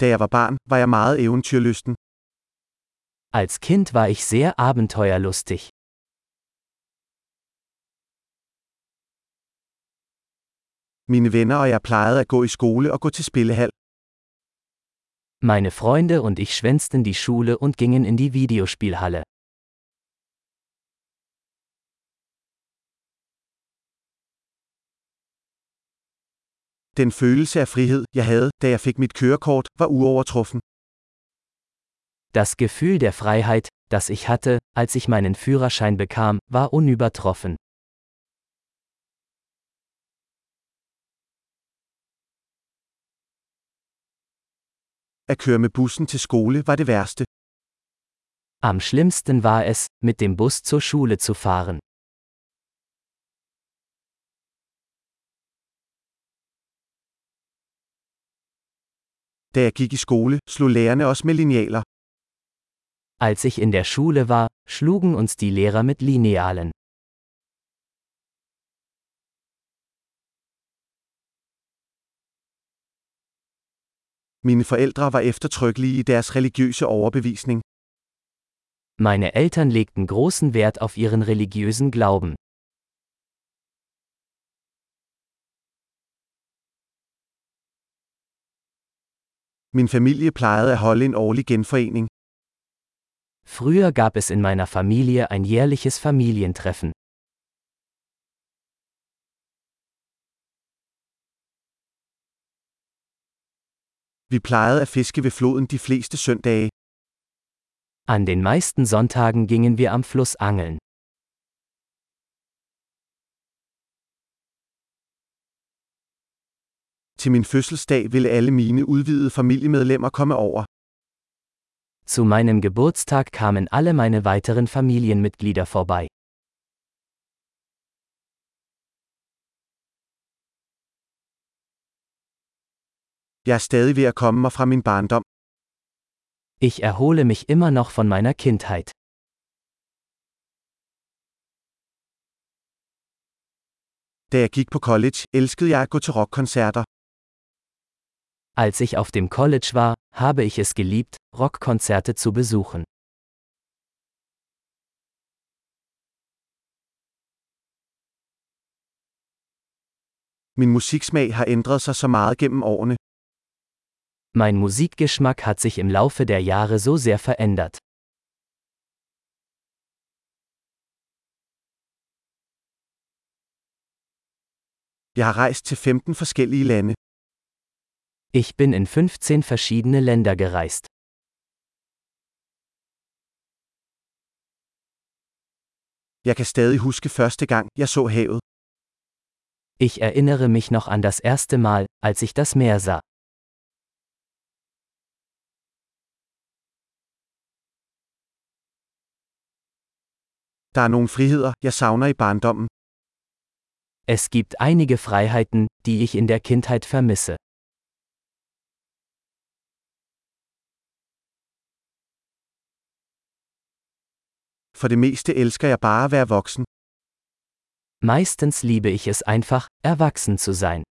Da jeg var barn, var jeg meget eventyrlysten. Als Kind war ich sehr abenteuerlustig. Mine venner og jeg plejede at gå i skole og gå til spillehal. Meine Freunde und ich schwänzten die Schule und gingen in die Videospielhalle. Den følelse af frihed, jeg havde, da jeg fik mit kørekort, var uovertruffen. Das Gefühl der Freiheit, das ich hatte, als ich meinen Führerschein bekam, war unübertroffen. At køre med bussen til skole var det værste. Am schlimmsten war es, mit dem Bus zur Schule zu fahren. Da jeg gik i skole, slog lærerne os med linealer. Als ich in der Schule war, schlugen uns die Lehrer mit Linealen. Mine forældre var eftertrykkelige i deres religiøse overbevisning. Meine Eltern legten großen Wert auf ihren religiösen Glauben. Min familie plejede at holde en årlig genforening. Früher gab es in meiner Familie ein jährliches Familientreffen. Vi plejede at fiske ved floden de fleste søndage. An den meisten Sonntagen gingen wir am Fluss angeln. Til min fødselsdag ville alle mine udvidede familiemedlemmer komme over. Zu meinem Geburtstag kamen alle meine weiteren Familienmitglieder vorbei. Jeg er stadig ved at komme mig fra min barndom. Ich erhole mich immer noch von meiner Kindheit. Da jeg gik på college, elskede jeg at gå til rockkoncerter. Als ich auf dem College war, habe ich es geliebt, Rockkonzerte zu besuchen. Min musiksmag har ændret sig så meget gennem årene. Mein Musikgeschmack hat sich im Laufe der Jahre so sehr verändert. Jeg har rejst til 15 forskellige lande. Ich bin in 15 verschiedene Länder gereist. Jeg kan stadig huske første gang, jeg så havet. Ich erinnere mich noch an das erste Mal, als ich das Meer sah. Der er nogle friheder, jeg savner i barndommen. Es gibt einige Freiheiten, die ich in der Kindheit vermisse. For det meste elsker jeg bare at være voksen. Meistens liebe ich es einfach, erwachsen zu sein.